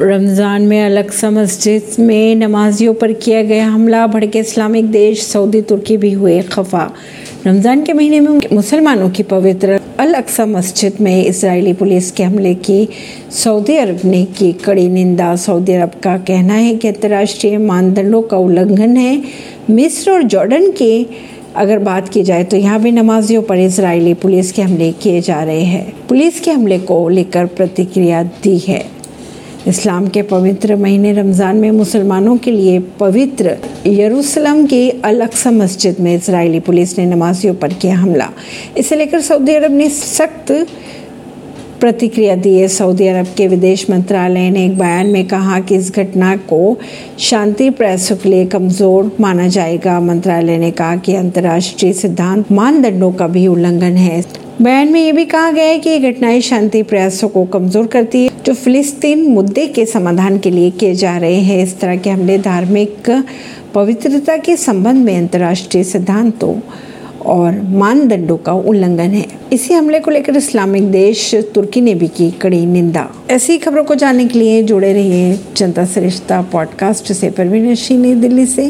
रमज़ान में अलक्सा मस्जिद में नमाजियों पर किया गया हमला, भड़के इस्लामिक देश, सऊदी, तुर्की भी हुए खफा। रमज़ान के महीने में मुसलमानों की पवित्र अलक्सा मस्जिद में इसराइली पुलिस के हमले की। सऊदी अरब ने की कड़ी निंदा। सऊदी अरब का कहना है कि अंतर्राष्ट्रीय मानदंडों का उल्लंघन है। मिस्र और जॉर्डन के अगर बात की जाए तो यहाँ भी नमाजियों पर इसराइली पुलिस के हमले किए जा रहे हैं। पुलिस के हमले को लेकर प्रतिक्रिया दी है। इस्लाम के पवित्र महीने रमज़ान में मुसलमानों के लिए पवित्र यरूशलेम के अल अक्सा मस्जिद में इसराइली पुलिस ने नमाजियों पर किया हमला। इसे लेकर सऊदी अरब ने सख्त प्रतिक्रिया दी है। सऊदी अरब के विदेश मंत्रालय ने एक बयान में कहा कि इस घटना को शांति प्रयासों के लिए कमज़ोर माना जाएगा। मंत्रालय ने कहा कि अंतर्राष्ट्रीय सिद्धांत मानदंडों का भी उल्लंघन है। बयान में ये भी कहा गया है कि ये घटनाएँ शांति प्रयासों को कमज़ोर करती है। जो फिलिस्तीन मुद्दे के समाधान के लिए किए जा रहे हैं, इस तरह के हमले धार्मिक पवित्रता के संबंध में अंतर्राष्ट्रीय सिद्धांतों और मानदंडों का उल्लंघन है। इसी हमले को लेकर इस्लामिक देश तुर्की ने भी की कड़ी निंदा। ऐसी खबरों को जानने के लिए जुड़े रहिए जनता सरिश्ता पॉडकास्ट से। परवीन सिंह दिल्ली से।